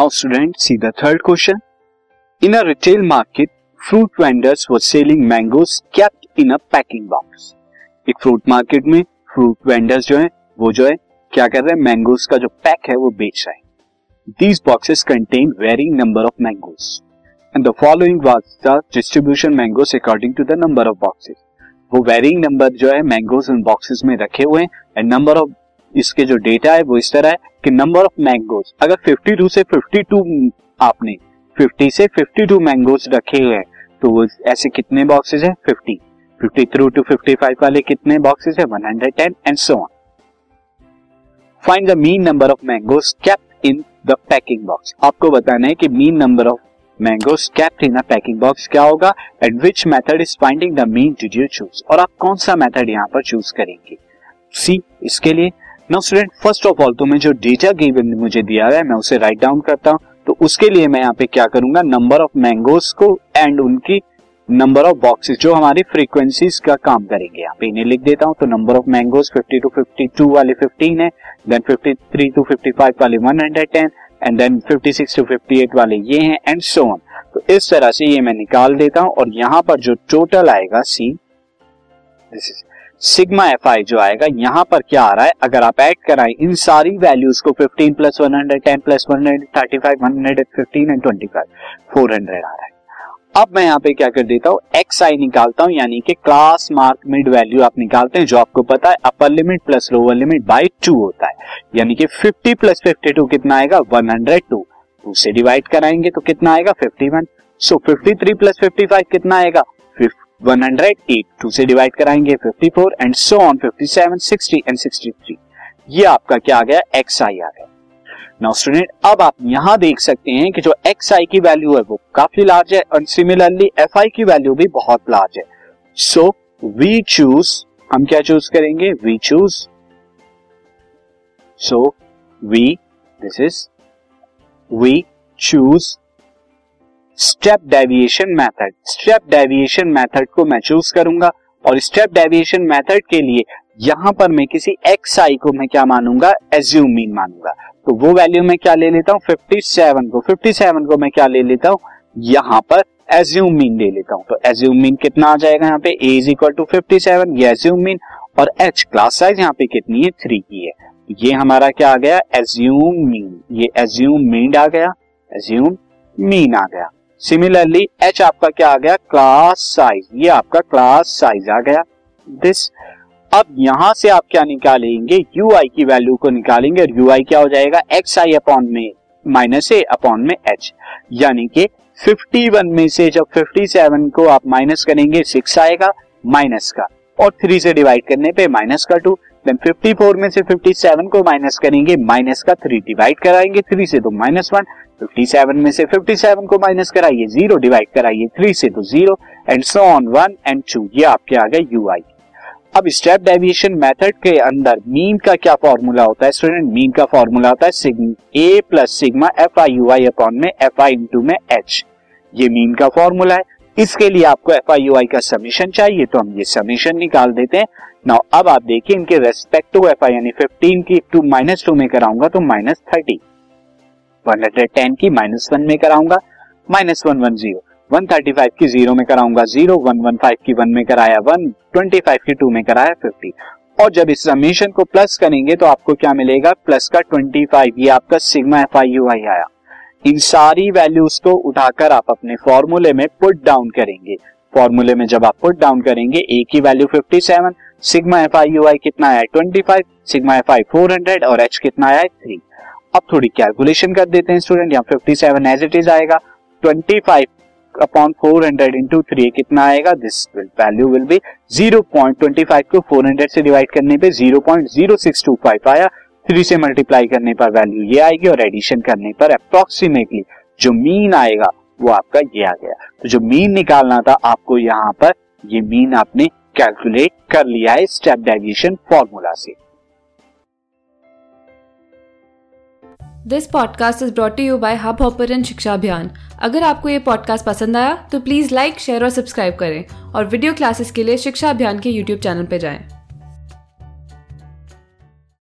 Now student see the third question in a retail market fruit vendors were selling mangoes kept in a packing box एक fruit market में fruit vendors जो है, वो जो है, क्या कर रहे हैं? मैंगोज का जो पैक है, वो बेच रहे हैं। These boxes contain varying number of mangoes and the following the distribution mangoes according to the number of boxes वो वेरिंग नंबर जो है मैंगोज इन बॉक्सेस में रखे हुए हैं एंड नंबर ऑफ़ इसके जो डेटा है, वो इस तरह है कि नंबर ऑफ़ मैंगोज अगर 52 से 52 आपने 50 से 52 मैंगोज रखे हुए हैं तो वो ऐसे कितने बॉक्सेस हैं? 50 53 टू 55 वाले कितने बॉक्सेस हैं? 110 and so on find the mean number of mangoes kept in the packing box आपको बताना है कि mean number of mangoes kept in a packing box क्या होगा? And which method is finding the mean to you choose और आप कौन सा मेथड यहाँ पर चूज़ करेंगे? सी इसके लिए now student first of all तो मैं जो डेटा गिवन मुझे दिया गया है, मैं उसे राइट डाउन करता हूँ। तो उसके लिए मैं यहाँ पे क्या करूँगा? नंबर ऑफ़ मैंगोज को एंड उनकी नंबर ऑफ़ बॉक्सेस जो हमारी फ्रीक्वेंसीज का काम करेंगे। यहाँ पे इन्हें लिख देता हूँ। तो नंबर ऑफ़ मैंगोज 50 टू 52 वाले 15 है देन 53 टू 55 वाले 110 एंड देन 56 टू 58 वाले ये हैं एंड सो ऑन तो इस तरह से ये मैं निकाल देता हूँ, और यहाँ पर जो टोटल आएगा see this is sigma F I जो आएगा यहाँ पर क्या आ रहा है? अगर आप ऐड कराएँ इन सारी वैल्यूज़ को 15 प्लस 110 प्लस 135 115 एंड 25 400 आ रहा है। अब मैं यहाँ पे क्या कर देता हूँ? एक्स आई निकालता हूँ यानी कि क्लास मार्क मिड वैल्यू आप निकालते हैं जो आपको पता है upper limit plus lower limit by two होता है। यानी कि 50 प्लस 52 कितना आएगा? 102 टू से डिवाइड कराएँगे तो कितना आएगा? 51 सो so, 53 प्लस 55 कितना आएगा? 108 टू से डिवाइड कराएँगे 54 एंड सो ऑन 57 60 एंड 63 ये आपका क्या आ गया? एक्स आई आ गया। नाउ स्टूडेंट अब आप यहाँ देख सकते हैं कि जो एक्स आई की वैल्यू है वो काफ़ी लार्ज है और सिमिलरली एफ़ आई की वैल्यू भी बहुत लार्ज है। सो वी चूज़ हम क्या चूज़ करेंगे? We choose so we this is we choose step deviation method. Step deviation method को मैं चूज़ करूँगा और स्टेप डेविएशन मेथड के लिए यहाँ पर मैं किसी एक्स आई को मैं क्या मानूँगा? Assume mean मानूँगा। तो वो वैल्यू मैं क्या ले लेता हूँ? 57 को। 57 को मैं क्या ले लेता हूँ? यहाँ पर एज्यूम मीन ले लेता हूँ। तो एज्यूम मीन कितना आ जाएगा यहाँ पे? A is equal to fifty seven ये एज्यूम मीन और एच क्लास साइज़ यहाँ पे कितनी है? थ्री की है। ये हमारा क्या आ गया? एज्यूम मीन ये एज्यूम मीन आ गया। एज्यूम मीन आ गया। सिमिलरली एच आपका क्या आ गया? क्लास साइज़ ये आपका क्लास साइज़ आ गया. दिस अब यहाँ से आप क्या निकालेंगे? यू आई की वैल्यू को निकालेंगे और यू आई क्या हो जाएगा? एक्स आई अपॉन में माइनस ए अपॉन में एच यानी कि 51 में से जब 57 को आप माइनस करेंगे सिक्स आएगा माइनस का. और थ्री से डिवाइड करने पे माइनस का टू देन 54 में से 57 को माइनस करेंगे माइनस का थ्री डिवाइड कराएँगे थ्री से तो माइनस वन 57 में से 57 को माइनस कराइए ज़ीरो डिवाइड कराइए थ्री से तो zero and so on one and two ये आपके आ गए यू आई अब स्टेप डेविएशन मेथड के अंदर मीन का क्या फॉर्मूला होता है स्टूडेंट मीन का फॉर्मूला होता है sigma A plus sigma F I U I upon में एफ़ आई इंटू में एच ये मीन का फॉर्मूला है। इसके लिए आपको एफ़ आई आई का समीशन चाहिए तो हम ये समीशन निकाल देते हैं। नाउ अब आप देखिए इनके रेस्पेक्ट टू एफ़ आई यानी फिफ्टीन की टू माइनस टू में कराऊँगा तो minus thirty one hundred ten की माइनस वन में कराऊँगा minus one one zero one thirty five की ज़ीरो में कराऊँगा ज़ीरो वन वन फाइव की वन में कराया वन ट्वेंटी फाइव की टू में कराया फिफ्टी और जब इस समीशन को प्लस करेंगे तो आपको क्या मिलेगा? प्लस का ट्वेंटी फाइव ये आपका sigma F I U I आया। इन सारी वैल्यूज़ को उठाकर आप अपने फॉर्मूले में पुट डाउन करेंगे। फॉर्मूले में जब आप पुट डाउन करेंगे ए की value 57 sigma F I U I कितना आया 25 सिग्मा एफ़ आई 400 और एच कितना आया 3 अब थोड़ी कैलकुलेशन कर देते हैं स्टूडेंट यहाँ 57 एज इट इज़ आएगा। 25 अपॉन 400 हंड्रेड इंटू थ्री कितना आएगा? दिस वैल्यू विल बी 0.25 को 400 से डिवाइड करने पे 0.0625 आया। थ्री से मल्टीप्लाई करने पर वैल्यू ये आएगी और एडिशन करने पर अप्रोक्सीमेटली जो मीन आएगा, वो आपका ये आ गया। तो जो मीन निकालना था, आपको यहाँ पर ये मीन आपने कैलकुलेट कर लिया है स्टेप डेविएशन फॉर्मूला से this podcast is brought you by hub hopper शिक्षा अभियान अगर आपको ये पॉडकास्ट पसंद आया तो प्लीज़ लाइक शेयर और सब्सक्राइब करें। और वीडियो क्लासेस के लिए शिक्षा अभियान के यूट्यूब चैनल पर जाएँ।